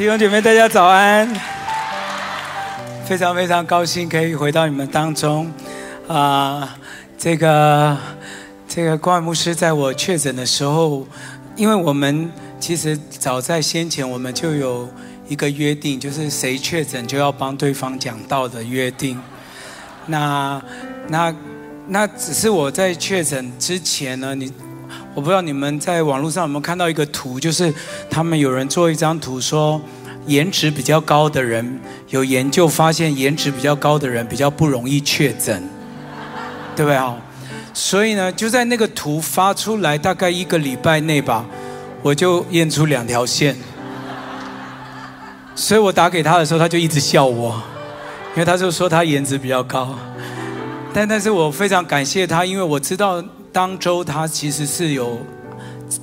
弟兄姐妹，大家早安！非常非常高兴可以回到你们当中啊！这个这个关牧师在我确诊的时候，因为我们其实早在先前我们就有一个约定，就是谁确诊就要帮对方讲道的约定。那那那只是我在确诊之前呢，你。我不知道你们在网络上有没有看到一个图，就是他们有人做一张图，说颜值比较高的人，有研究发现颜值比较高的人比较不容易确诊，对不对啊？所以呢，就在那个图发出来大概一个礼拜内吧，我就验出两条线。所以我打给他的时候，他就一直笑我，因为他就说他颜值比较高。但但是我非常感谢他，因为我知道。当周他其实是有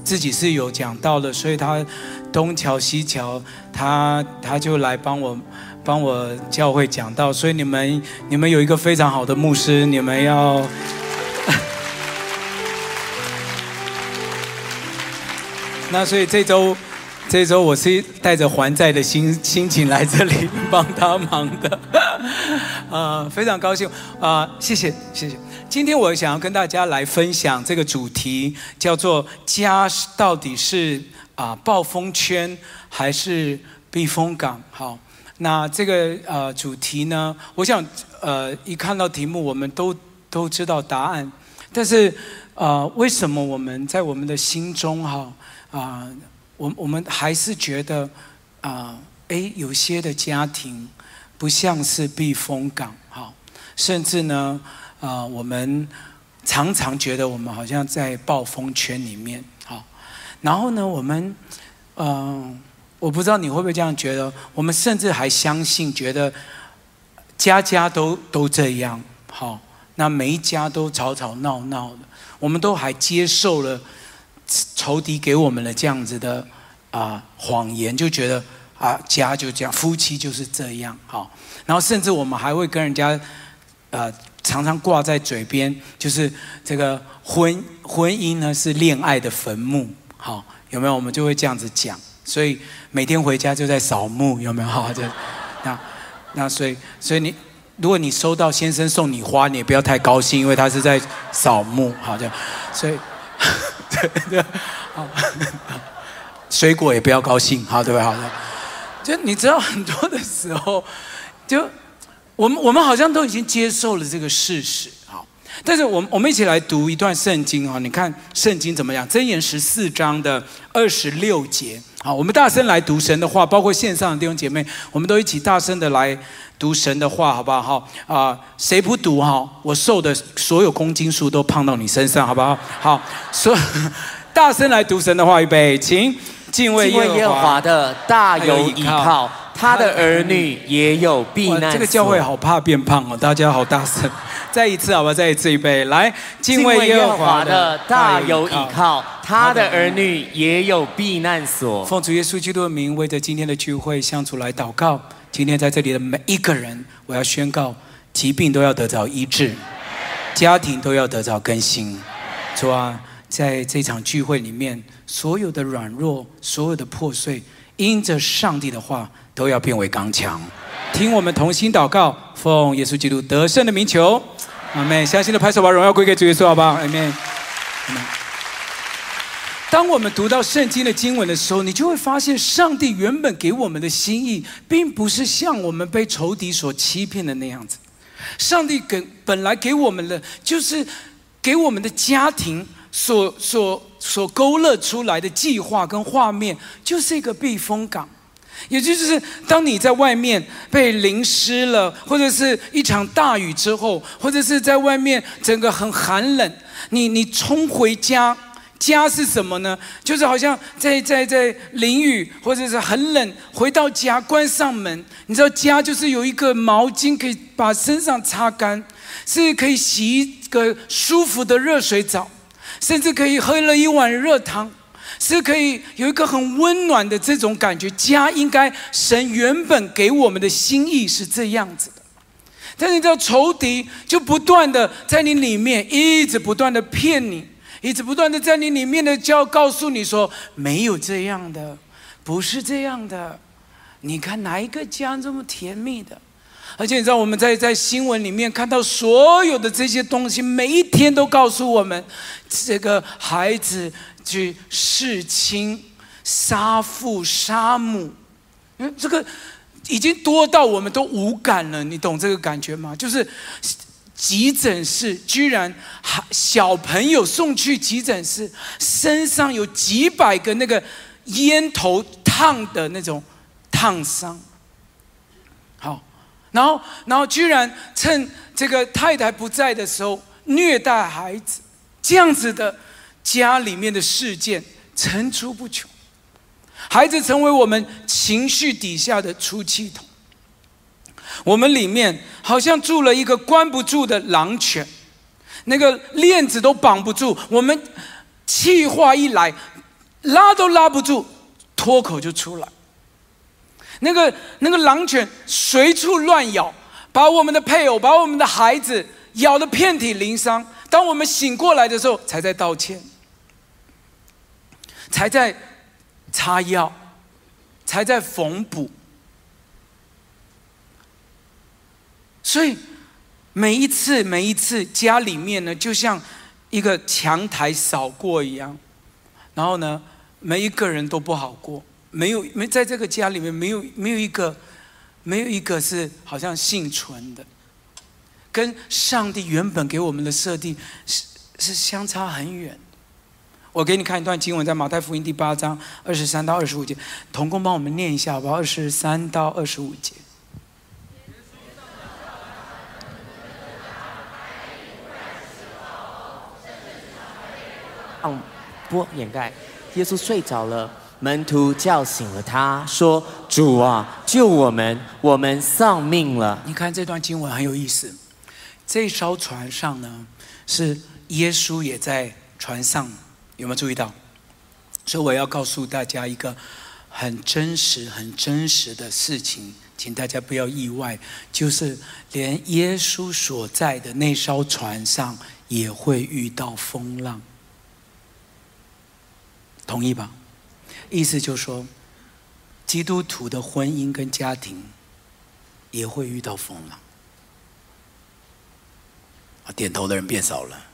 自己是有讲到的，所以他东桥西桥，他他就来帮我帮我教会讲道，所以你们你们有一个非常好的牧师，你们要。那所以这周。这周我是带着还债的心心情来这里帮他忙的，啊，非常高兴啊，谢谢谢谢。今天我想要跟大家来分享这个主题，叫做家到底是啊暴风圈还是避风港？好，那这个呃主题呢，我想呃一看到题目，我们都都知道答案，但是呃为什么我们在我们的心中哈啊？我我们还是觉得，啊，哎，有些的家庭不像是避风港，哈，甚至呢，啊，我们常常觉得我们好像在暴风圈里面，好，然后呢，我们，嗯，我不知道你会不会这样觉得，我们甚至还相信，觉得家家都都这样，好，那每一家都吵吵闹闹的，我们都还接受了。仇敌给我们的这样子的啊谎言，就觉得啊家就这样，夫妻就是这样，好，然后甚至我们还会跟人家呃常常挂在嘴边，就是这个婚婚姻呢是恋爱的坟墓，好有没有？我们就会这样子讲，所以每天回家就在扫墓，有没有？好，这那那所以所以你如果你收到先生送你花，你也不要太高兴，因为他是在扫墓，好，这样，所以。对对，好，水果也不要高兴，好对不对？好的，就你知道很多的时候，就我们我们好像都已经接受了这个事实，好，但是我们我们一起来读一段圣经啊，你看圣经怎么样？箴言十四章的二十六节，好，我们大声来读神的话，包括线上的弟兄姐妹，我们都一起大声的来。读神的话，好不好？好啊，谁不读哈？我瘦的所有公斤数都胖到你身上，好不好？好，说大声来读神的话，预备，请敬畏耶和华的大有依靠，他的儿女也有避难这个教会好怕变胖哦，大家好大声，再一次好吧？再一次预备，来敬畏耶和华的大有依靠，他的儿女也有避难所。奉主耶稣基督的名，为着今天的聚会向主来祷告。今天在这里的每一个人，我要宣告：疾病都要得着医治，家庭都要得着更新。主啊，在这场聚会里面，所有的软弱、所有的破碎，因着上帝的话，都要变为刚强。听我们同心祷告，奉耶稣基督得胜的名求，阿门。相信的拍手，把荣耀归给主耶稣，好不好？阿门。当我们读到圣经的经文的时候，你就会发现，上帝原本给我们的心意，并不是像我们被仇敌所欺骗的那样子。上帝给本来给我们的，就是给我们的家庭所所所勾勒出来的计划跟画面，就是一个避风港。也就是，当你在外面被淋湿了，或者是一场大雨之后，或者是在外面整个很寒冷，你你冲回家。家是什么呢？就是好像在在在淋雨或者是很冷，回到家关上门，你知道家就是有一个毛巾可以把身上擦干，是可以洗一个舒服的热水澡，甚至可以喝了一碗热汤，是可以有一个很温暖的这种感觉。家应该神原本给我们的心意是这样子的，但是你知道仇敌就不断的在你里面一直不断的骗你。一直不断的在你里面的教告诉你说，没有这样的，不是这样的，你看哪一个家这么甜蜜的？而且你知道我们在在新闻里面看到所有的这些东西，每一天都告诉我们，这个孩子去弑亲、杀父、杀母，嗯，这个已经多到我们都无感了。你懂这个感觉吗？就是急诊室居然还小朋友送去急诊室，身上有几百个那个烟头烫的那种烫伤。好然后，然后居然趁这个太太不在的时候虐待孩子，这样子的家里面的事件层出不穷，孩子成为我们情绪底下的出气筒，我们里面好像住了一个关不住的狼犬，那个链子都绑不住，我们气话一来，拉都拉不住，脱口就出来。那个那个狼犬随处乱咬，把我们的配偶、把我们的孩子咬得遍体鳞伤。当我们醒过来的时候，才在道歉，才在擦药，才在缝补。所以每一次、每一次家里面呢，就像一个墙台扫过一样，然后呢，每一个人都不好过。没有没在这个家里面没有没有一个没有一个是好像幸存的，跟上帝原本给我们的设定是是相差很远。我给你看一段经文，在马太福音第八章二十三到二十五节，童工帮我们念一下好不好？二十三到二十五节。嗯，不掩盖，耶稣睡着了。门徒叫醒了他，说：“主啊，救我们！我们丧命了。”你看这段经文很有意思。这艘船上呢，是耶稣也在船上，有没有注意到？所以我要告诉大家一个很真实、很真实的事情，请大家不要意外，就是连耶稣所在的那艘船上也会遇到风浪，同意吧？意思就是说，基督徒的婚姻跟家庭也会遇到风浪。啊，点头的人变少了，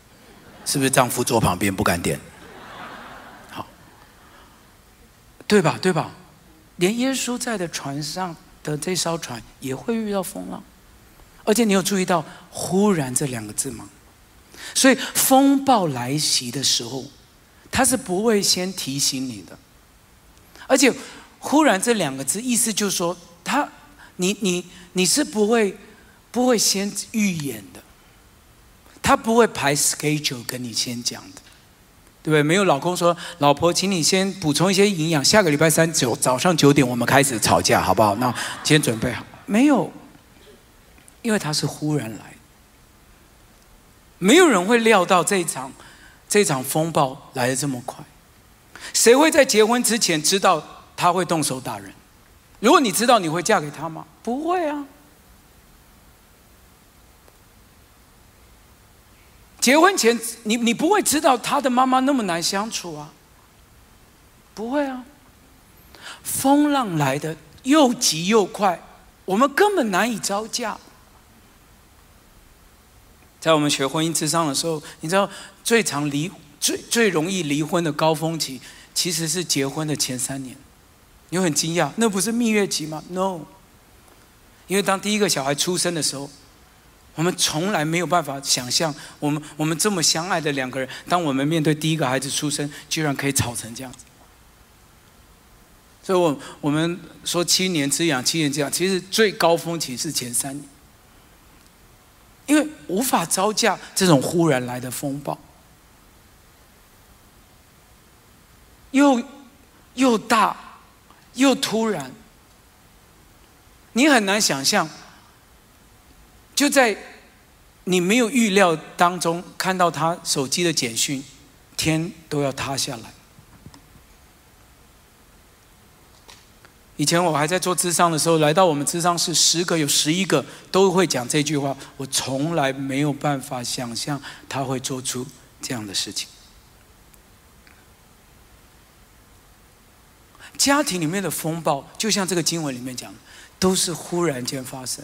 是不是丈夫坐旁边不敢点？好，对吧？对吧？连耶稣在的船上的这艘船也会遇到风浪，而且你有注意到“忽然”这两个字吗？所以风暴来袭的时候，他是不会先提醒你的。而且，忽然这两个字意思就是说，他，你你你是不会不会先预演的，他不会排 schedule 跟你先讲的，对不对？没有老公说，老婆，请你先补充一些营养，下个礼拜三九早上九点我们开始吵架，好不好？那先准备好。没有，因为他是忽然来，没有人会料到这场这场风暴来的这么快。谁会在结婚之前知道他会动手打人？如果你知道，你会嫁给他吗？不会啊。结婚前，你你不会知道他的妈妈那么难相处啊。不会啊。风浪来的又急又快，我们根本难以招架。在我们学婚姻智商的时候，你知道最常离。最最容易离婚的高峰期，其实是结婚的前三年。你很惊讶，那不是蜜月期吗？No，因为当第一个小孩出生的时候，我们从来没有办法想象，我们我们这么相爱的两个人，当我们面对第一个孩子出生，居然可以吵成这样子。所以我我们说七年之痒，七年之痒，其实最高峰期是前三年，因为无法招架这种忽然来的风暴。又又大又突然，你很难想象，就在你没有预料当中看到他手机的简讯，天都要塌下来。以前我还在做智商的时候，来到我们智商室，十个有十一个都会讲这句话。我从来没有办法想象他会做出这样的事情。家庭里面的风暴，就像这个经文里面讲的，都是忽然间发生。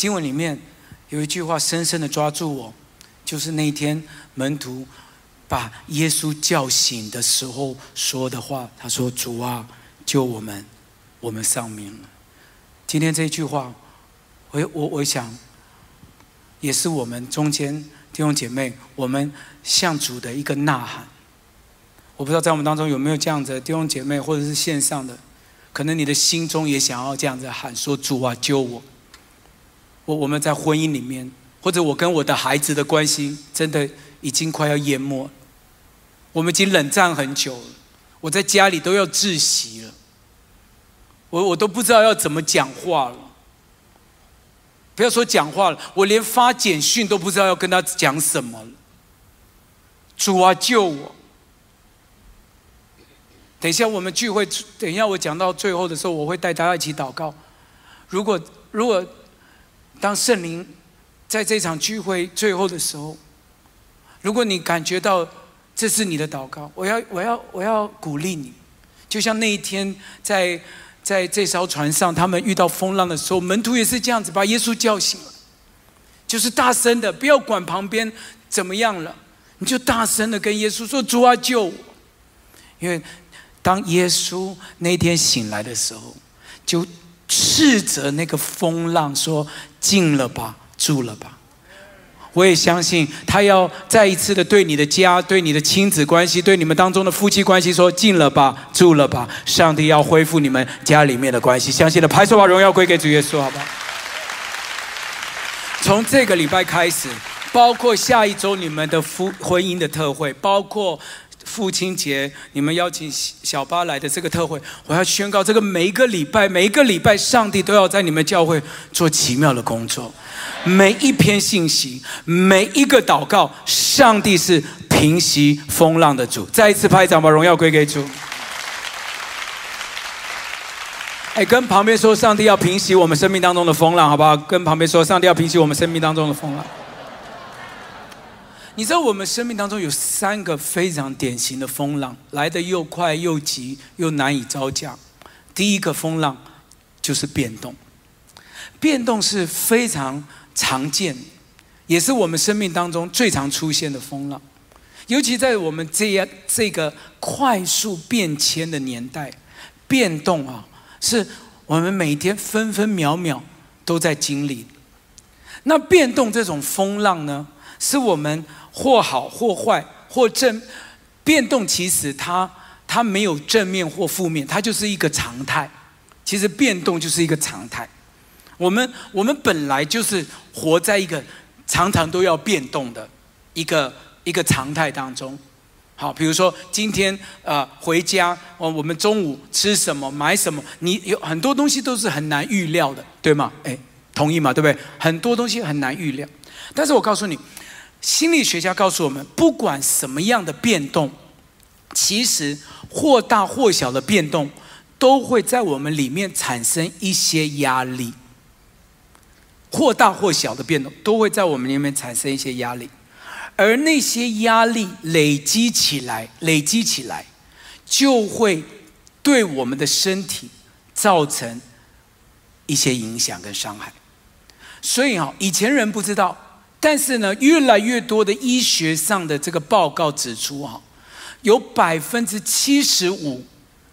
经文里面有一句话深深的抓住我，就是那一天门徒把耶稣叫醒的时候说的话。他说：“主啊，救我们，我们丧命了。”今天这一句话，我我我想，也是我们中间弟兄姐妹，我们向主的一个呐喊。我不知道在我们当中有没有这样子弟兄姐妹，或者是线上的，可能你的心中也想要这样子喊说：“主啊，救我！”我们在婚姻里面，或者我跟我的孩子的关系，真的已经快要淹没。我们已经冷战很久了，我在家里都要窒息了。我我都不知道要怎么讲话了。不要说讲话了，我连发简讯都不知道要跟他讲什么了。主啊，救我！等一下我们聚会，等一下我讲到最后的时候，我会带大家一起祷告。如果如果。当圣灵在这场聚会最后的时候，如果你感觉到这是你的祷告，我要我要我要鼓励你，就像那一天在在这艘船上，他们遇到风浪的时候，门徒也是这样子把耶稣叫醒了，就是大声的，不要管旁边怎么样了，你就大声的跟耶稣说：“主啊，救我！”因为当耶稣那天醒来的时候，就。斥责那个风浪说：“进了吧，住了吧。”我也相信他要再一次的对你的家、对你的亲子关系、对你们当中的夫妻关系说：“进了吧，住了吧。”上帝要恢复你们家里面的关系。相信的，拍手把荣耀归给主耶稣，好不好？从这个礼拜开始，包括下一周你们的夫婚姻的特会，包括。父亲节，你们邀请小巴来的这个特会，我要宣告：这个每一个礼拜，每一个礼拜，上帝都要在你们教会做奇妙的工作。每一篇信息，每一个祷告，上帝是平息风浪的主。再一次拍掌，把荣耀归给主。哎，跟旁边说，上帝要平息我们生命当中的风浪，好不好？跟旁边说，上帝要平息我们生命当中的风浪。你知道我们生命当中有三个非常典型的风浪，来的又快又急又难以招架。第一个风浪就是变动，变动是非常常见，也是我们生命当中最常出现的风浪。尤其在我们这样这个快速变迁的年代，变动啊，是我们每天分分秒秒都在经历。那变动这种风浪呢，是我们。或好或坏或正变动，其实它它没有正面或负面，它就是一个常态。其实变动就是一个常态。我们我们本来就是活在一个常常都要变动的一个一个常态当中。好，比如说今天呃回家，哦我们中午吃什么买什么，你有很多东西都是很难预料的，对吗？哎，同意吗？对不对？很多东西很难预料。但是我告诉你。心理学家告诉我们，不管什么样的变动，其实或大或小的变动，都会在我们里面产生一些压力。或大或小的变动，都会在我们里面产生一些压力，而那些压力累积起来，累积起来，就会对我们的身体造成一些影响跟伤害。所以啊，以前人不知道。但是呢，越来越多的医学上的这个报告指出，哈，有百分之七十五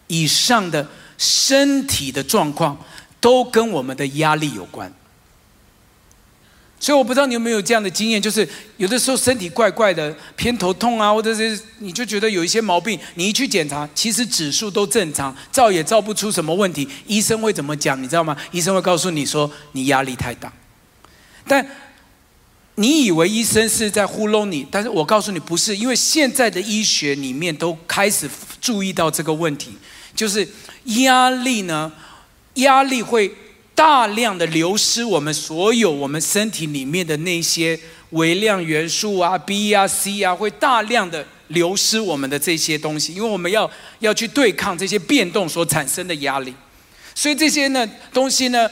以上的身体的状况都跟我们的压力有关。所以我不知道你有没有这样的经验，就是有的时候身体怪怪的，偏头痛啊，或者是你就觉得有一些毛病，你一去检查，其实指数都正常，照也照不出什么问题。医生会怎么讲？你知道吗？医生会告诉你说你压力太大，但。你以为医生是在糊弄你，但是我告诉你不是，因为现在的医学里面都开始注意到这个问题，就是压力呢，压力会大量的流失我们所有我们身体里面的那些微量元素啊，B 啊、C 啊，会大量的流失我们的这些东西，因为我们要要去对抗这些变动所产生的压力，所以这些呢东西呢，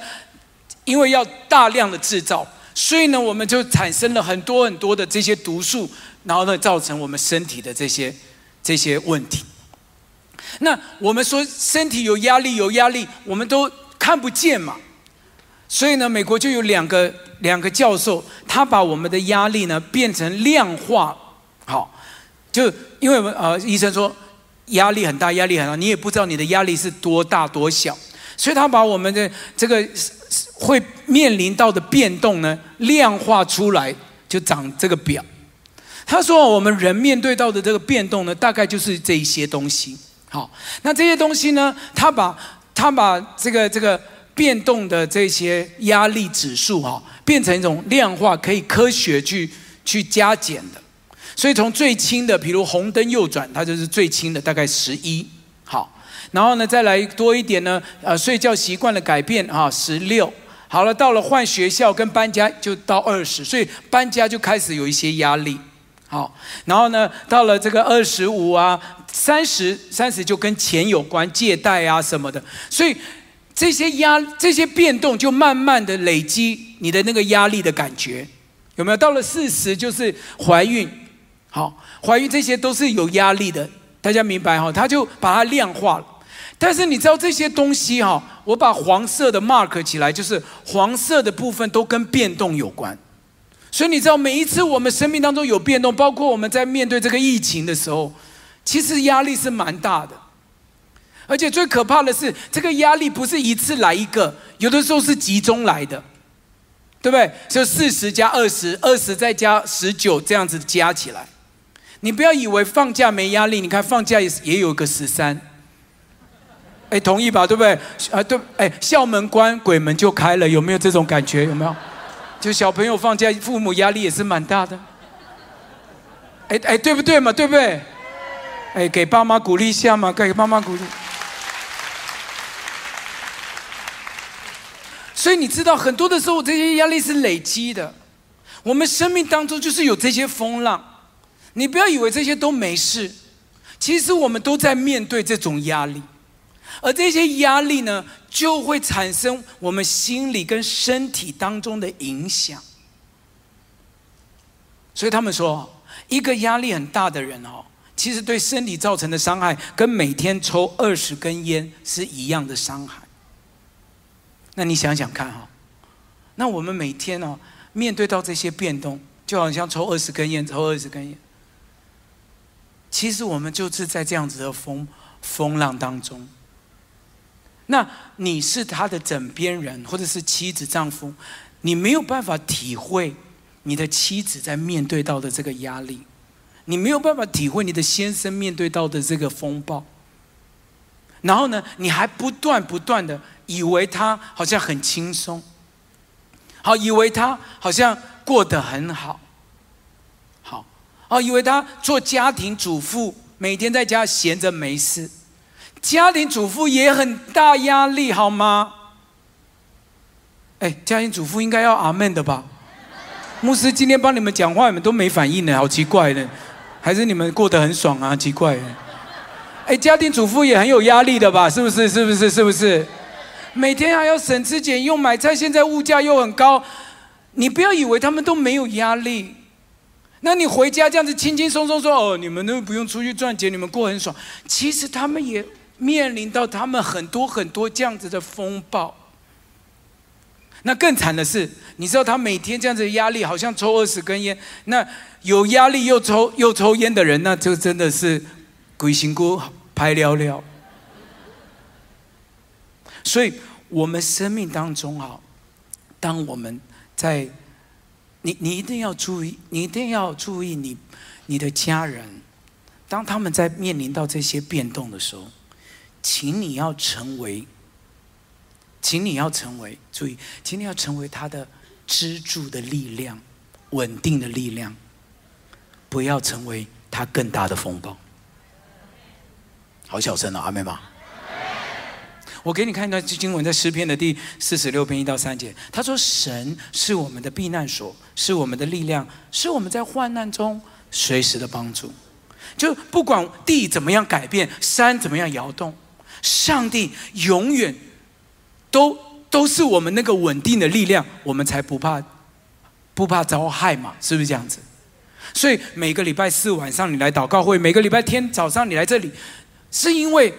因为要大量的制造。所以呢，我们就产生了很多很多的这些毒素，然后呢，造成我们身体的这些这些问题。那我们说身体有压力，有压力，我们都看不见嘛。所以呢，美国就有两个两个教授，他把我们的压力呢变成量化，好，就因为我们呃医生说压力很大，压力很大，你也不知道你的压力是多大多小，所以他把我们的这个会面临到的变动呢量化出来，就长这个表。他说我们人面对到的这个变动呢，大概就是这一些东西。好，那这些东西呢，他把他把这个这个。变动的这些压力指数哈，变成一种量化，可以科学去去加减的。所以从最轻的，比如红灯右转，它就是最轻的，大概十一。好，然后呢再来多一点呢，呃，睡觉习惯的改变啊，十六。好了，到了换学校跟搬家就到二十，所以搬家就开始有一些压力。好，然后呢到了这个二十五啊，三十，三十就跟钱有关，借贷啊什么的，所以。这些压这些变动就慢慢的累积你的那个压力的感觉，有没有？到了四十就是怀孕，好，怀孕这些都是有压力的，大家明白哈？他就把它量化了。但是你知道这些东西哈？我把黄色的 mark 起来，就是黄色的部分都跟变动有关。所以你知道每一次我们生命当中有变动，包括我们在面对这个疫情的时候，其实压力是蛮大的。而且最可怕的是，这个压力不是一次来一个，有的时候是集中来的，对不对？就四十加二十，二十再加十九，这样子加起来。你不要以为放假没压力，你看放假也也有个十三。哎，同意吧？对不对？啊，对，哎，校门关，鬼门就开了，有没有这种感觉？有没有？就小朋友放假，父母压力也是蛮大的。哎哎，对不对嘛？对不对？哎，给爸妈鼓励一下嘛，给爸妈鼓励。所以你知道，很多的时候，这些压力是累积的。我们生命当中就是有这些风浪，你不要以为这些都没事，其实我们都在面对这种压力，而这些压力呢，就会产生我们心理跟身体当中的影响。所以他们说，一个压力很大的人哦，其实对身体造成的伤害，跟每天抽二十根烟是一样的伤害。那你想想看哈，那我们每天呢面对到这些变动，就好像抽二十根烟，抽二十根烟。其实我们就是在这样子的风风浪当中。那你是他的枕边人，或者是妻子、丈夫，你没有办法体会你的妻子在面对到的这个压力，你没有办法体会你的先生面对到的这个风暴。然后呢，你还不断不断的。以为他好像很轻松，好，以为他好像过得很好，好，哦，以为他做家庭主妇，每天在家闲着没事，家庭主妇也很大压力，好吗？哎，家庭主妇应该要阿门的吧？牧师今天帮你们讲话，你们都没反应呢，好奇怪呢，还是你们过得很爽啊？奇怪，哎，家庭主妇也很有压力的吧？是不是？是不是？是不是？每天还要省吃俭用买菜，现在物价又很高，你不要以为他们都没有压力。那你回家这样子轻轻松松说：“哦，你们都不用出去赚钱，你们过很爽。”其实他们也面临到他们很多很多这样子的风暴。那更惨的是，你知道他每天这样子的压力，好像抽二十根烟。那有压力又抽又抽烟的人，那就真的是鬼行孤拍了了。所以，我们生命当中啊，当我们在，你你一定要注意，你一定要注意你你的家人，当他们在面临到这些变动的时候，请你要成为，请你要成为，注意，请你要成为他的支柱的力量，稳定的力量，不要成为他更大的风暴。好小声啊，阿妹吗？我给你看一段经文，在诗篇的第四十六篇一到三节，他说：“神是我们的避难所，是我们的力量，是我们在患难中随时的帮助。就不管地怎么样改变，山怎么样摇动，上帝永远都都是我们那个稳定的力量，我们才不怕不怕遭害嘛？是不是这样子？所以每个礼拜四晚上你来祷告会，每个礼拜天早上你来这里，是因为。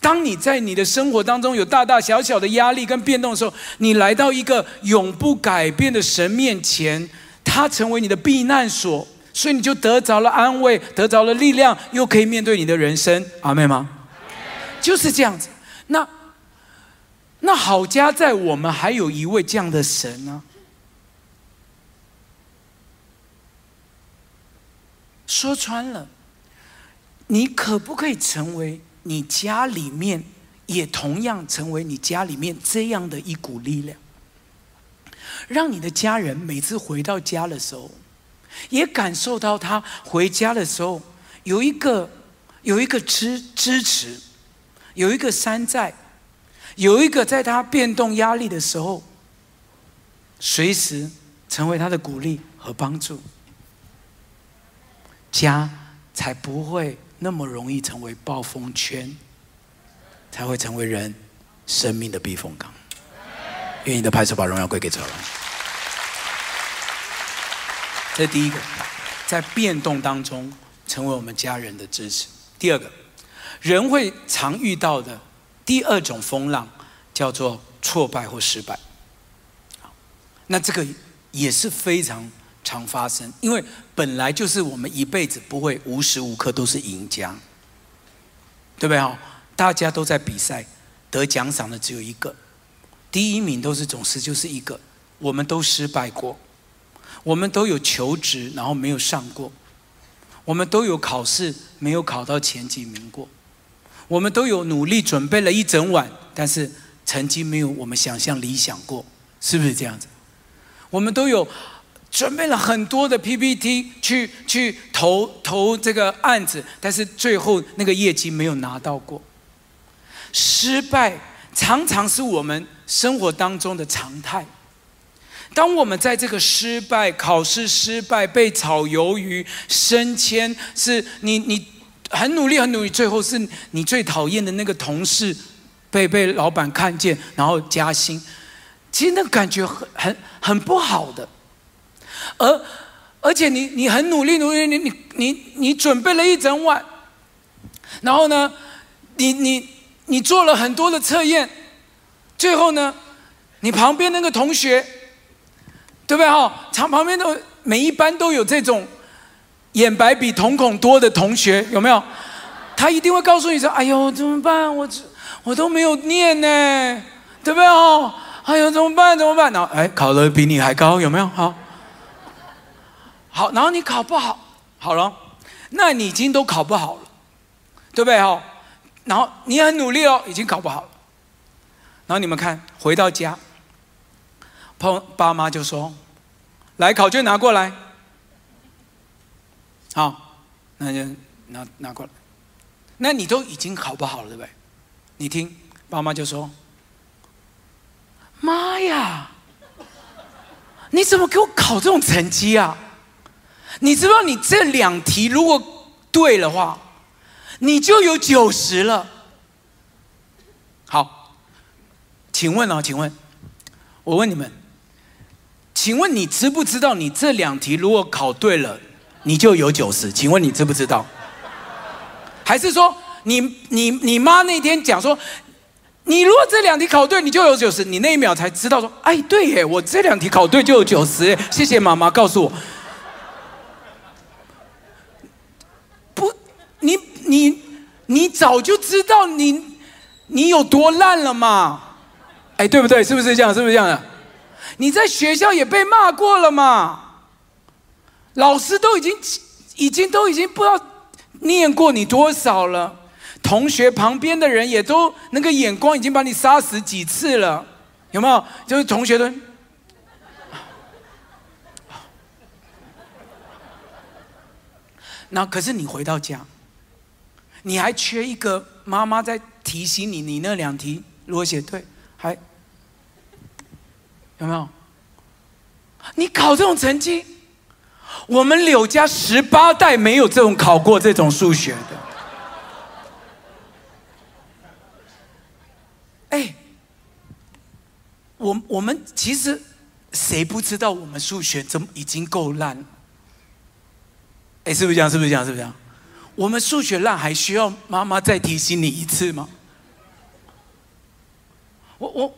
当你在你的生活当中有大大小小的压力跟变动的时候，你来到一个永不改变的神面前，他成为你的避难所，所以你就得着了安慰，得着了力量，又可以面对你的人生。阿妹吗？就是这样子。那那好家在我们还有一位这样的神呢。说穿了，你可不可以成为你家里面，也同样成为你家里面这样的一股力量，让你的家人每次回到家的时候，也感受到他回家的时候有一个有一个支支持，有一个山寨，有一个在他变动压力的时候，随时成为他的鼓励和帮助。家才不会那么容易成为暴风圈，才会成为人生命的避风港。愿意的拍手，把荣耀归给主了。这是第一个，在变动当中成为我们家人的支持。第二个，人会常遇到的第二种风浪，叫做挫败或失败。那这个也是非常。常发生，因为本来就是我们一辈子不会无时无刻都是赢家，对不对？哈，大家都在比赛，得奖赏的只有一个，第一名都是总是就是一个。我们都失败过，我们都有求职然后没有上过，我们都有考试没有考到前几名过，我们都有努力准备了一整晚，但是成绩没有我们想象理想过，是不是这样子？我们都有。准备了很多的 PPT 去去投投这个案子，但是最后那个业绩没有拿到过。失败常常是我们生活当中的常态。当我们在这个失败、考试失败、被炒鱿鱼、升迁，是你你很努力很努力，最后是你最讨厌的那个同事被被老板看见，然后加薪，其实那个感觉很很很不好的。而而且你你很努力努力你你你你准备了一整晚，然后呢，你你你做了很多的测验，最后呢，你旁边那个同学，对不对哈？旁旁边的每一班都有这种眼白比瞳孔多的同学，有没有？他一定会告诉你说：“哎呦，怎么办？我我都没有念呢，对不对哦？哎呦，怎么办？怎么办？然后哎，考了比你还高，有没有？好。”好，然后你考不好，好了，那你已经都考不好了，对不对哦？然后你很努力哦，已经考不好了。然后你们看，回到家，朋爸妈就说：“来，考卷拿过来。”好，那就拿拿过来。那你都已经考不好了，对不对？你听，爸妈就说：“妈呀，你怎么给我考这种成绩啊？”你知道，你这两题如果对的话，你就有九十了。好，请问哦，请问，我问你们，请问你知不知道，你这两题如果考对了，你就有九十？请问你知不知道？还是说，你你你妈那天讲说，你如果这两题考对，你就有九十？你那一秒才知道说，哎，对耶，我这两题考对就有九十。谢谢妈妈告诉我。不你你你早就知道你你有多烂了嘛？哎，对不对？是不是这样？是不是这样的？你在学校也被骂过了嘛？老师都已经已经都已经不知道念过你多少了，同学旁边的人也都那个眼光已经把你杀死几次了，有没有？就是同学的。那可是你回到家。你还缺一个妈妈在提醒你，你那两题如果写对，还有没有？你考这种成绩，我们柳家十八代没有这种考过这种数学的。哎，我我们其实谁不知道我们数学怎么已经够烂？哎，是不是这样？是不是这样？是不是这样？我们数学烂，还需要妈妈再提醒你一次吗？我我，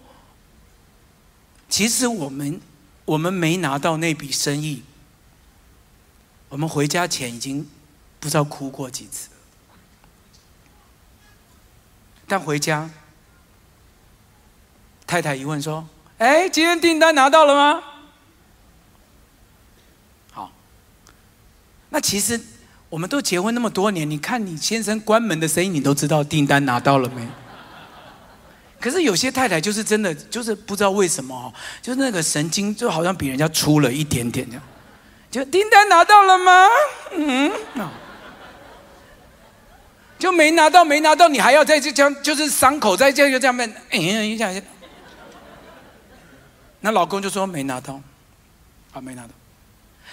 其实我们我们没拿到那笔生意，我们回家前已经不知道哭过几次，但回家，太太一问说：“哎，今天订单拿到了吗？”好，那其实我们都结婚那么多年，你看你先生关门的声音，你都知道订单拿到了没？可是有些太太就是真的，就是不知道为什么，就是那个神经就好像比人家粗了一点点这样。就订单拿到了吗？嗯，就没拿到，没拿到，你还要在这样，就是伤口在这就这样闷，哎一下，那老公就说没拿到，啊，没拿到，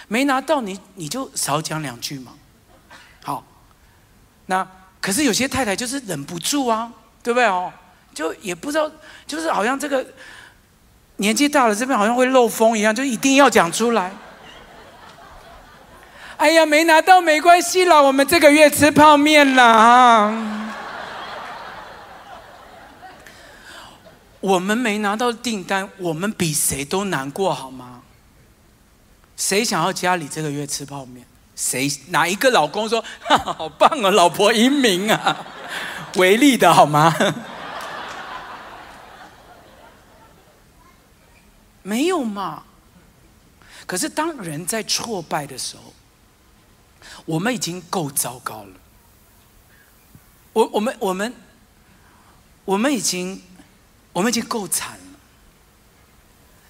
没拿到，你你就少讲两句嘛。好，那可是有些太太就是忍不住啊，对不对哦？就也不知道，就是好像这个年纪大了，这边好像会漏风一样，就一定要讲出来。哎呀，没拿到没关系啦，我们这个月吃泡面啦。我们没拿到订单，我们比谁都难过，好吗？谁想要家里这个月吃泡面？谁哪一个老公说 好棒啊，老婆英明啊，为例的好吗？没有嘛？可是当人在挫败的时候，我们已经够糟糕了。我、我们、我们、我们已经，我们已经够惨了。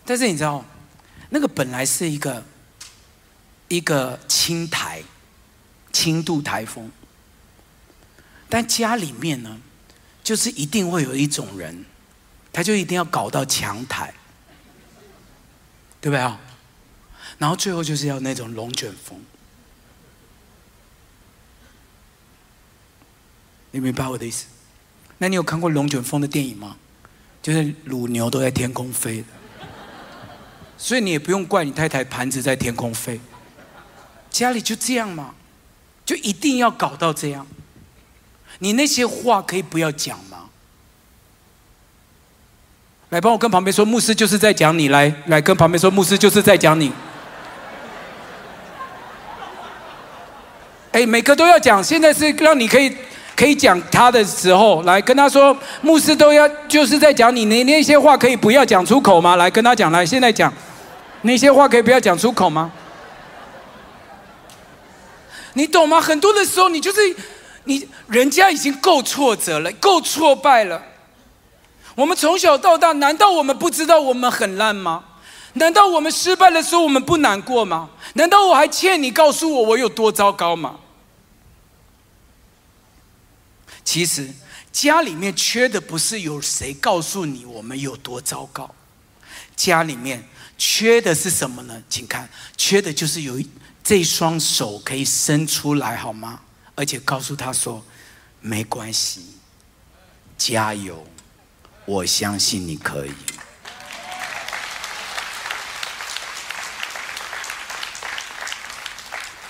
但是你知道，那个本来是一个一个轻台、轻度台风，但家里面呢，就是一定会有一种人，他就一定要搞到强台。对不对啊？然后最后就是要那种龙卷风，你明白我的意思？那你有看过龙卷风的电影吗？就是乳牛都在天空飞的，所以你也不用怪你太太盘子在天空飞，家里就这样嘛，就一定要搞到这样。你那些话可以不要讲吗？来帮我跟旁边说，牧师就是在讲你。来，来跟旁边说，牧师就是在讲你。哎，每个都要讲。现在是让你可以可以讲他的时候，来跟他说，牧师都要就是在讲你。那那些话可以不要讲出口吗？来跟他讲，来现在讲，那些话可以不要讲出口吗？你懂吗？很多的时候，你就是你，人家已经够挫折了，够挫败了。我们从小到大，难道我们不知道我们很烂吗？难道我们失败的时候我们不难过吗？难道我还欠你告诉我我有多糟糕吗？其实家里面缺的不是有谁告诉你我们有多糟糕，家里面缺的是什么呢？请看，缺的就是有这双手可以伸出来，好吗？而且告诉他说，没关系，加油。我相信你可以。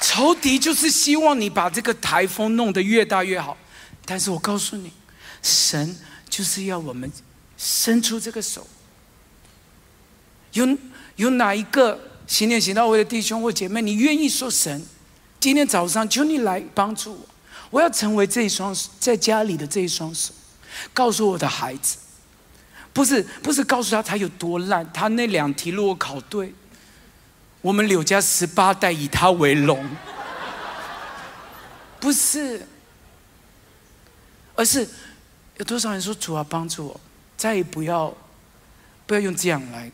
仇敌就是希望你把这个台风弄得越大越好，但是我告诉你，神就是要我们伸出这个手。有有哪一个行念行到位的弟兄或姐妹，你愿意说神，今天早上求你来帮助我，我要成为这一双在家里的这一双手，告诉我的孩子。不是不是告诉他他有多烂，他那两题如果考对，我们柳家十八代以他为荣。不是，而是有多少人说主啊帮助我，再也不要不要用这样来，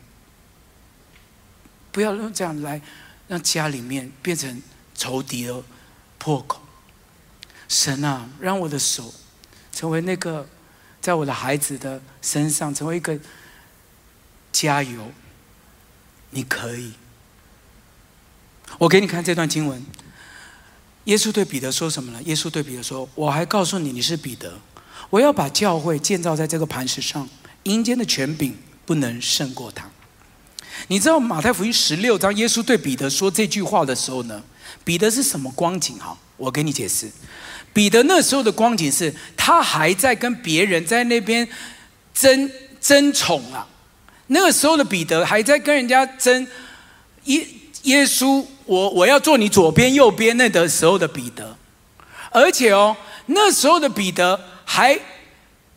不要用这样来让家里面变成仇敌的破口。神啊，让我的手成为那个。在我的孩子的身上成为一个加油，你可以。我给你看这段经文，耶稣对彼得说什么呢？耶稣对彼得说：“我还告诉你，你是彼得，我要把教会建造在这个磐石上，阴间的权柄不能胜过他。”你知道马太福音十六章，耶稣对彼得说这句话的时候呢，彼得是什么光景？哈，我给你解释。彼得那时候的光景是，他还在跟别人在那边争争宠啊。那个时候的彼得还在跟人家争耶耶稣，我我要做你左边右边那的时候的彼得，而且哦，那时候的彼得还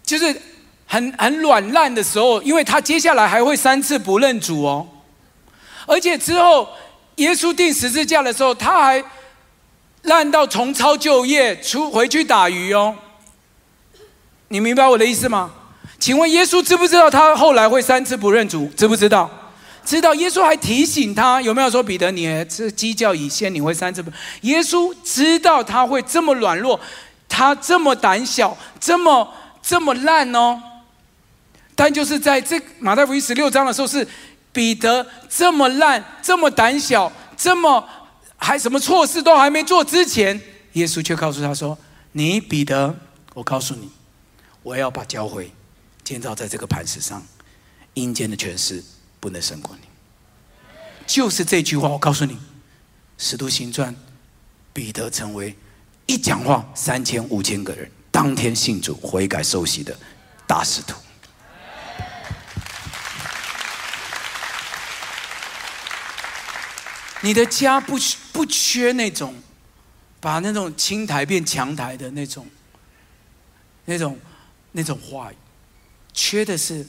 就是很很软烂的时候，因为他接下来还会三次不认主哦，而且之后耶稣钉十字架的时候，他还烂到重操旧业，出回去打鱼哦。你明白我的意思吗？请问耶稣知不知道他后来会三次不认主？知不知道？知道。耶稣还提醒他，有没有说彼得，你这鸡叫以先，你会三次不？耶稣知道他会这么软弱，他这么胆小，这么这么烂哦。但就是在这马太福音十六章的时候，是彼得这么烂、这么胆小、这么还什么错事都还没做之前，耶稣却告诉他说：“你彼得，我告诉你。”我要把教会建造在这个磐石上，阴间的权势不能胜过你。就是这句话，我告诉你，《使徒行传》，彼得成为一讲话三千五千个人当天信主悔改受洗的大使徒。你的家不不缺那种把那种青苔变强台的那种那种。那种话语，缺的是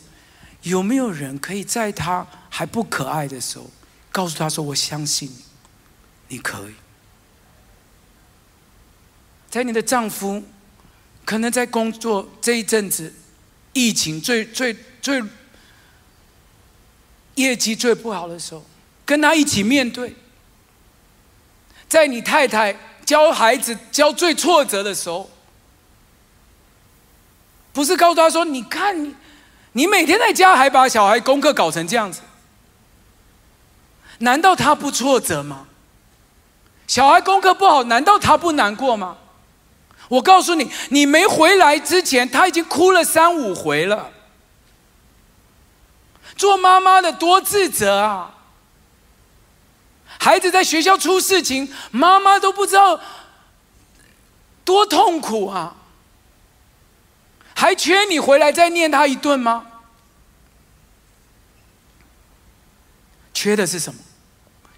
有没有人可以在他还不可爱的时候，告诉他说：“我相信你，你可以。”在你的丈夫可能在工作这一阵子，疫情最最最业绩最不好的时候，跟他一起面对；在你太太教孩子教最挫折的时候。不是告诉他说：“你看你，你每天在家还把小孩功课搞成这样子，难道他不挫折吗？小孩功课不好，难道他不难过吗？我告诉你，你没回来之前，他已经哭了三五回了。做妈妈的多自责啊！孩子在学校出事情，妈妈都不知道多痛苦啊！”还缺你回来再念他一顿吗？缺的是什么？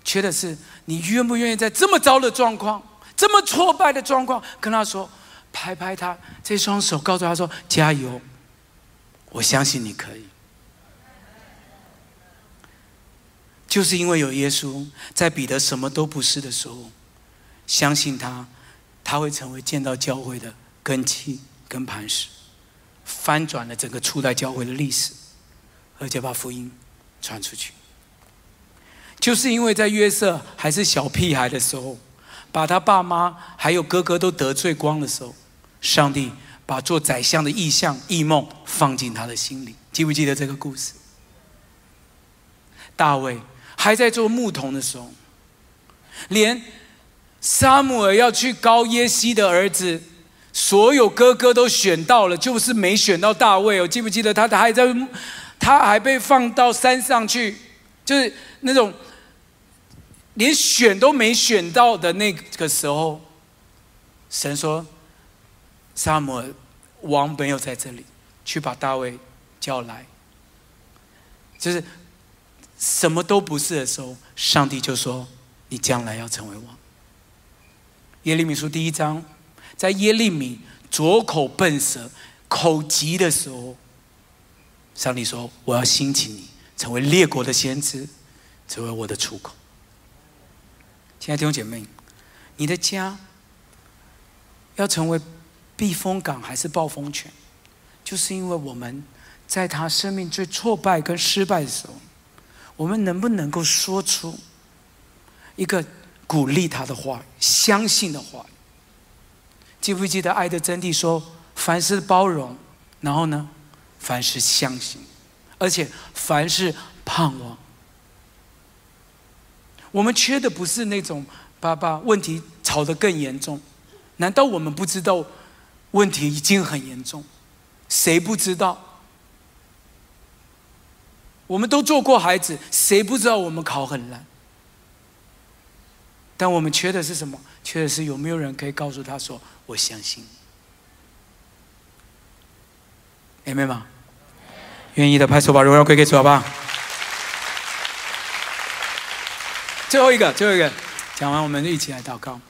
缺的是你愿不愿意在这么糟的状况、这么挫败的状况，跟他说，拍拍他这双手，告诉他说：“加油，我相信你可以。”就是因为有耶稣，在彼得什么都不是的时候，相信他，他会成为建造教会的根基跟磐石。翻转了整个初代教会的历史，而且把福音传出去，就是因为在约瑟还是小屁孩的时候，把他爸妈还有哥哥都得罪光的时候，上帝把做宰相的意象、异梦放进他的心里。记不记得这个故事？大卫还在做牧童的时候，连沙姆尔要去高耶西的儿子。所有哥哥都选到了，就是没选到大卫哦。记不记得他？他还在，他还被放到山上去，就是那种连选都没选到的那个时候，神说：“萨摩王没有在这里，去把大卫叫来。”就是什么都不是的时候，上帝就说：“你将来要成为王。”耶利米书第一章。在耶利米左口笨舌、口急的时候，上帝说：“我要兴起你，成为列国的先知，成为我的出口。”亲爱的弟兄姐妹，你的家要成为避风港还是暴风圈？就是因为我们在他生命最挫败跟失败的时候，我们能不能够说出一个鼓励他的话、相信的话？记不记得爱的真谛？说凡事包容，然后呢，凡事相信，而且凡事盼望。我们缺的不是那种把把问题吵得更严重。难道我们不知道问题已经很严重？谁不知道？我们都做过孩子，谁不知道我们考很烂？但我们缺的是什么？缺的是有没有人可以告诉他说：“我相信。”明白吗？愿意的拍手把荣耀归给主，好不好？最后一个，最后一个，讲完我们一起来祷告。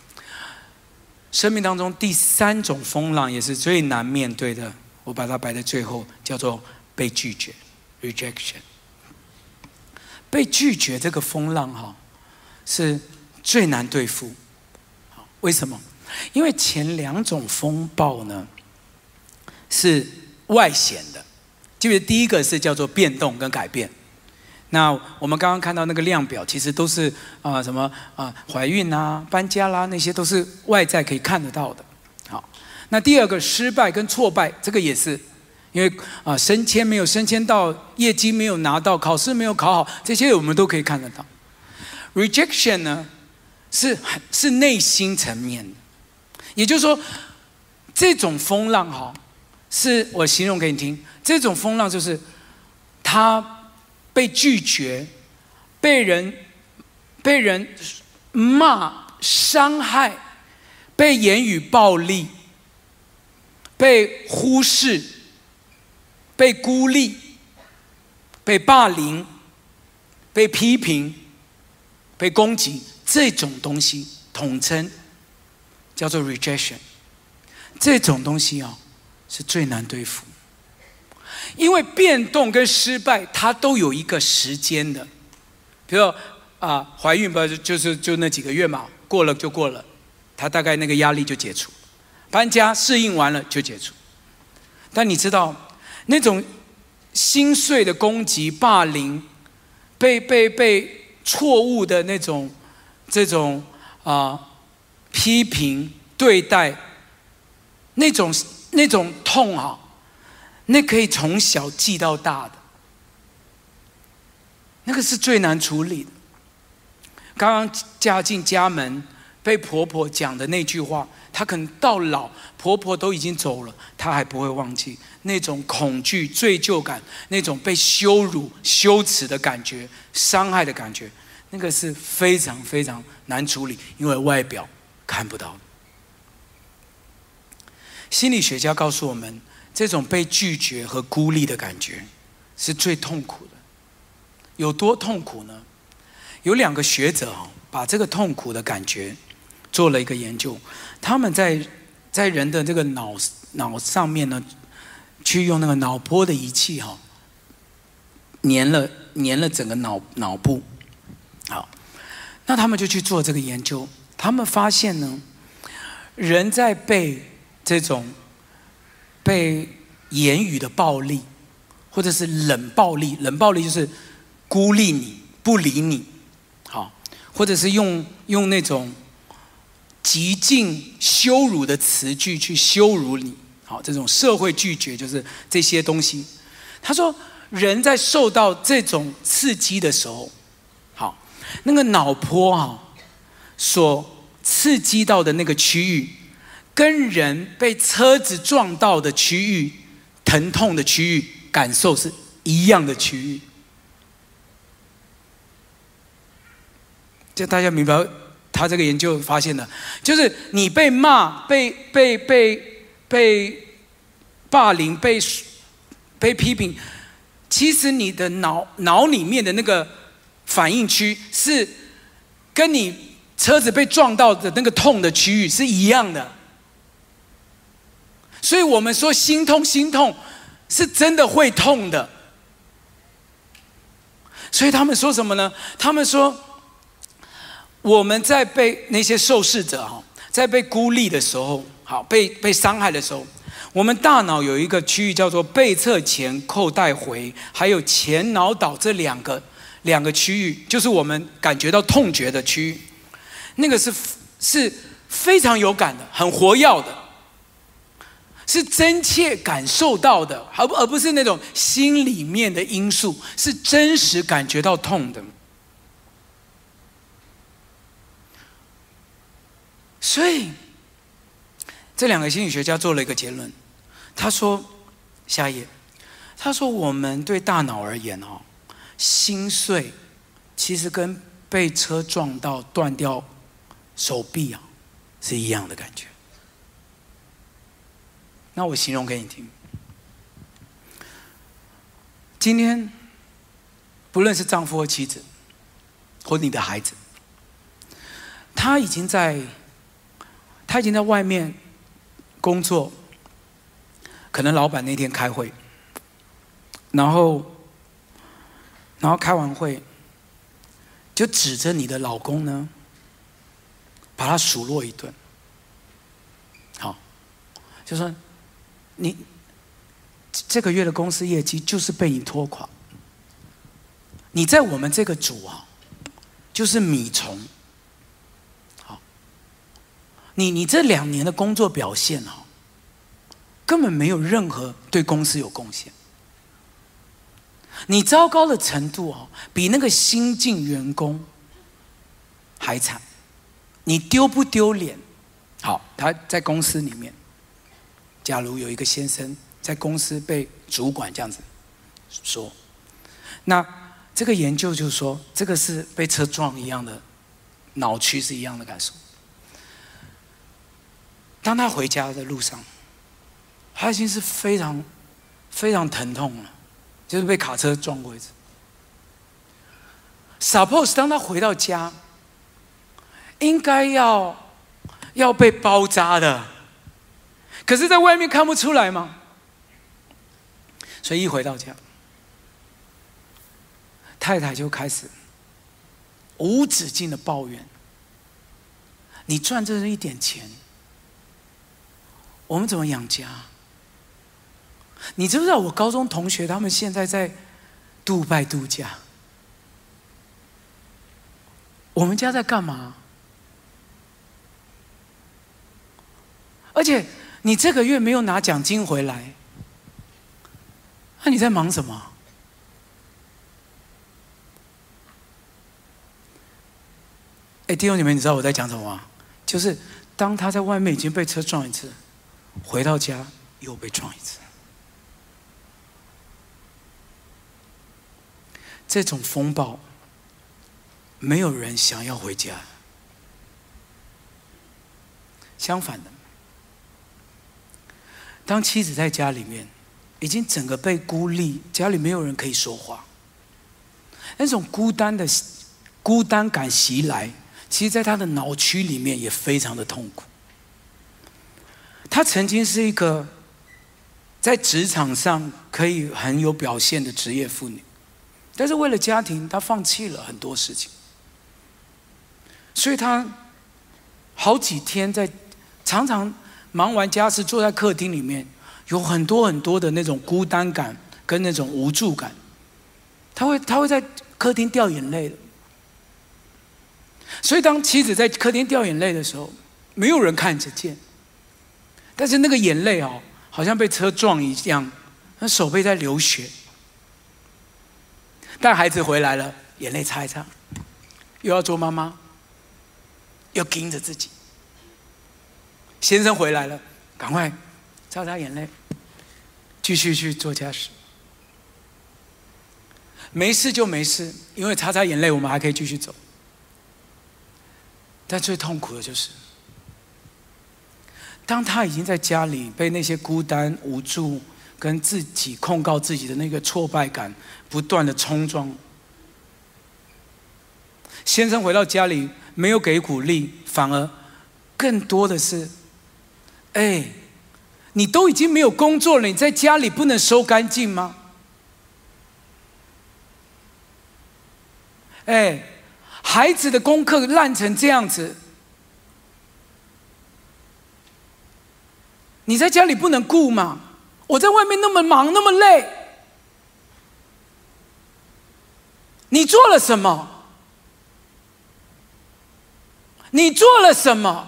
生命当中第三种风浪，也是最难面对的，我把它摆在最后，叫做被拒绝 （rejection）。被拒绝这个风浪，哈，是最难对付。好，为什么？因为前两种风暴呢，是外显的。就是第一个是叫做变动跟改变。那我们刚刚看到那个量表，其实都是啊什么啊怀孕啊搬家啦，那些都是外在可以看得到的。好，那第二个失败跟挫败，这个也是因为啊升迁没有升迁到，业绩没有拿到，考试没有考好，这些我们都可以看得到。Rejection 呢是是内心层面的，也就是说这种风浪哈，是我形容给你听。这种风浪就是他被拒绝，被人被人骂、伤害，被言语暴力，被忽视，被孤立，被霸凌，被批评，被攻击，这种东西统称叫做 rejection。这种东西啊，是最难对付。因为变动跟失败，它都有一个时间的，比如啊，怀孕不就是就那几个月嘛，过了就过了，它大概那个压力就解除，搬家适应完了就解除。但你知道，那种心碎的攻击、霸凌、被被被错误的那种这种啊批评对待，那种那种痛啊。那可以从小记到大的，那个是最难处理的。刚刚嫁进家门，被婆婆讲的那句话，她可能到老，婆婆都已经走了，她还不会忘记那种恐惧、罪疚感，那种被羞辱、羞耻的感觉、伤害的感觉，那个是非常非常难处理，因为外表看不到。心理学家告诉我们。这种被拒绝和孤立的感觉是最痛苦的。有多痛苦呢？有两个学者啊，把这个痛苦的感觉做了一个研究。他们在在人的这个脑脑上面呢，去用那个脑波的仪器哈，粘了粘了整个脑脑部。好，那他们就去做这个研究。他们发现呢，人在被这种被言语的暴力，或者是冷暴力，冷暴力就是孤立你、不理你，好，或者是用用那种极尽羞辱的词句去羞辱你，好，这种社会拒绝就是这些东西。他说，人在受到这种刺激的时候，那个脑波啊，所刺激到的那个区域。跟人被车子撞到的区域、疼痛的区域感受是一样的区域，就大家明白，他这个研究发现的，就是你被骂、被被被被霸凌、被被批评，其实你的脑脑里面的那个反应区是跟你车子被撞到的那个痛的区域是一样的。所以我们说心痛，心痛是真的会痛的。所以他们说什么呢？他们说我们在被那些受试者哈，在被孤立的时候，好被被伤害的时候，我们大脑有一个区域叫做背侧前扣带回，还有前脑岛这两个两个区域，就是我们感觉到痛觉的区域，那个是是非常有感的，很活跃的。是真切感受到的，而不而不是那种心里面的因素，是真实感觉到痛的。所以，这两个心理学家做了一个结论，他说：下一页，他说我们对大脑而言哦，心碎其实跟被车撞到断掉手臂啊是一样的感觉。那我形容给你听，今天，不论是丈夫或妻子，或你的孩子，他已经在，他已经在外面工作，可能老板那天开会，然后，然后开完会，就指着你的老公呢，把他数落一顿，好，就说你。这个月的公司业绩就是被你拖垮。你在我们这个组啊，就是米虫。好，你你这两年的工作表现啊，根本没有任何对公司有贡献。你糟糕的程度哦，比那个新进员工还惨。你丢不丢脸？好，他在公司里面，假如有一个先生。在公司被主管这样子说，那这个研究就是说，这个是被车撞一样的脑区是一样的感受。当他回家的路上，他已经是非常非常疼痛了，就是被卡车撞过一次。Suppose 当他回到家，应该要要被包扎的，可是在外面看不出来吗？所以一回到家，太太就开始无止境的抱怨：“你赚这一点钱，我们怎么养家？你知不知道我高中同学他们现在在杜拜度假？我们家在干嘛？而且你这个月没有拿奖金回来。”那你在忙什么？哎，弟兄姐妹，你知道我在讲什么吗？就是当他在外面已经被车撞一次，回到家又被撞一次，这种风暴，没有人想要回家。相反的，当妻子在家里面。已经整个被孤立，家里没有人可以说话，那种孤单的孤单感袭来，其实，在他的脑区里面也非常的痛苦。她曾经是一个在职场上可以很有表现的职业妇女，但是为了家庭，他放弃了很多事情，所以他好几天在常常忙完家事，坐在客厅里面。有很多很多的那种孤单感跟那种无助感，他会他会在客厅掉眼泪的。所以当妻子在客厅掉眼泪的时候，没有人看得见，但是那个眼泪哦，好像被车撞一样，那手背在流血。带孩子回来了，眼泪擦一擦，又要做妈妈，又盯着自己。先生回来了，赶快擦擦眼泪。继续去做家事，没事就没事，因为擦擦眼泪，我们还可以继续走。但最痛苦的就是，当他已经在家里被那些孤单、无助跟自己控告自己的那个挫败感不断的冲撞，先生回到家里没有给鼓励，反而更多的是，哎。你都已经没有工作了，你在家里不能收干净吗？哎，孩子的功课烂成这样子，你在家里不能顾吗？我在外面那么忙那么累，你做了什么？你做了什么？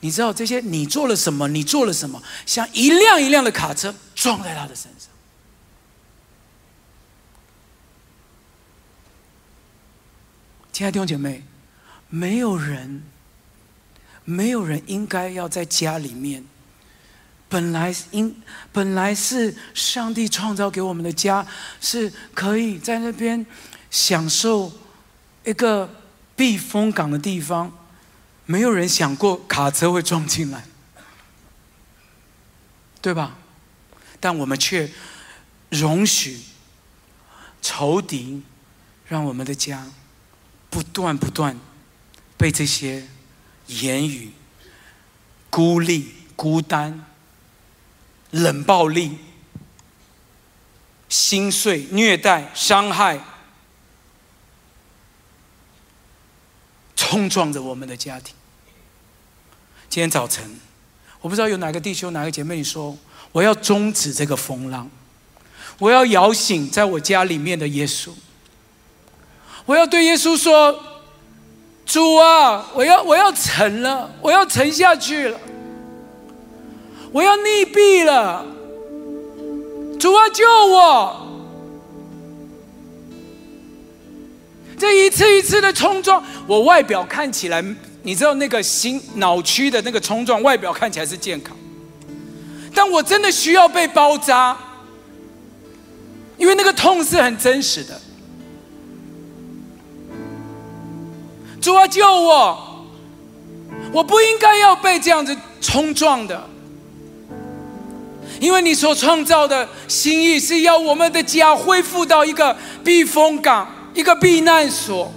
你知道这些？你做了什么？你做了什么？像一辆一辆的卡车撞在他的身上。亲爱的弟兄姐妹，没有人，没有人应该要在家里面。本来应本来是上帝创造给我们的家，是可以在那边享受一个避风港的地方。没有人想过卡车会撞进来，对吧？但我们却容许仇敌让我们的家不断不断被这些言语、孤立、孤单、冷暴力、心碎、虐待、伤害，冲撞着我们的家庭。今天早晨，我不知道有哪个弟兄、哪个姐妹，你说我要终止这个风浪，我要摇醒在我家里面的耶稣，我要对耶稣说：“主啊，我要我要沉了，我要沉下去了，我要溺毙了，主啊，救我！”这一次一次的冲撞，我外表看起来。你知道那个心脑区的那个冲撞，外表看起来是健康，但我真的需要被包扎，因为那个痛是很真实的。主啊，救我！我不应该要被这样子冲撞的，因为你所创造的心意是要我们的家恢复到一个避风港，一个避难所。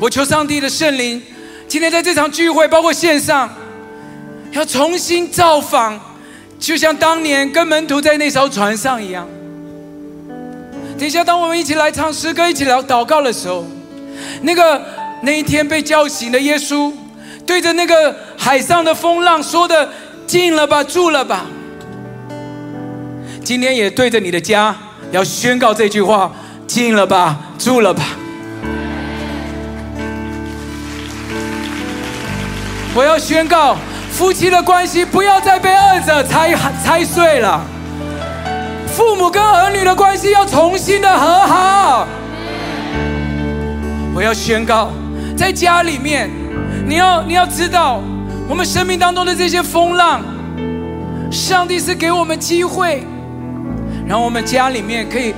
我求上帝的圣灵，今天在这场聚会，包括线上，要重新造访，就像当年跟门徒在那艘船上一样。等一下，当我们一起来唱诗歌、一起来祷告的时候，那个那一天被叫醒的耶稣，对着那个海上的风浪说的“进了吧，住了吧”，今天也对着你的家要宣告这句话：“进了吧，住了吧。”我要宣告，夫妻的关系不要再被二者拆拆碎了。父母跟儿女的关系要重新的和好。我要宣告，在家里面，你要你要知道，我们生命当中的这些风浪，上帝是给我们机会，让我们家里面可以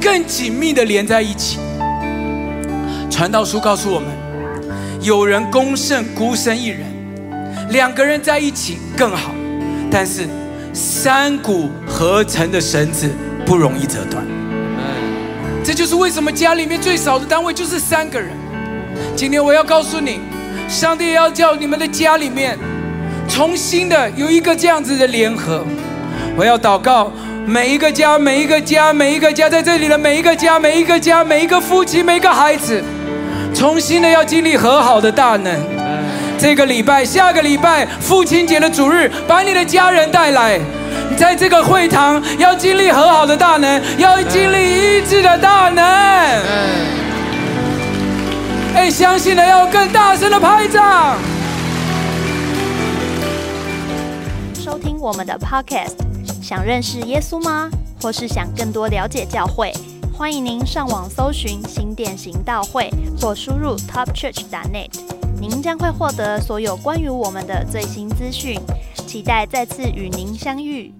更紧密的连在一起。传道书告诉我们。有人攻胜孤身一人，两个人在一起更好。但是三股合成的绳子不容易折断。这就是为什么家里面最少的单位就是三个人。今天我要告诉你，上帝要叫你们的家里面重新的有一个这样子的联合。我要祷告每一个家，每一个家，每一个家在这里的每一个家，每一个家，每一个夫妻，每一个孩子。重新的要经历和好的大能，这个礼拜、下个礼拜父亲节的主日，把你的家人带来，在这个会堂要经历和好的大能，要经历医治的大能。哎，相信的要更大声的拍掌。收听我们的 Podcast，想认识耶稣吗？或是想更多了解教会？欢迎您上网搜寻新店行道会，或输入 topchurch.net，您将会获得所有关于我们的最新资讯。期待再次与您相遇。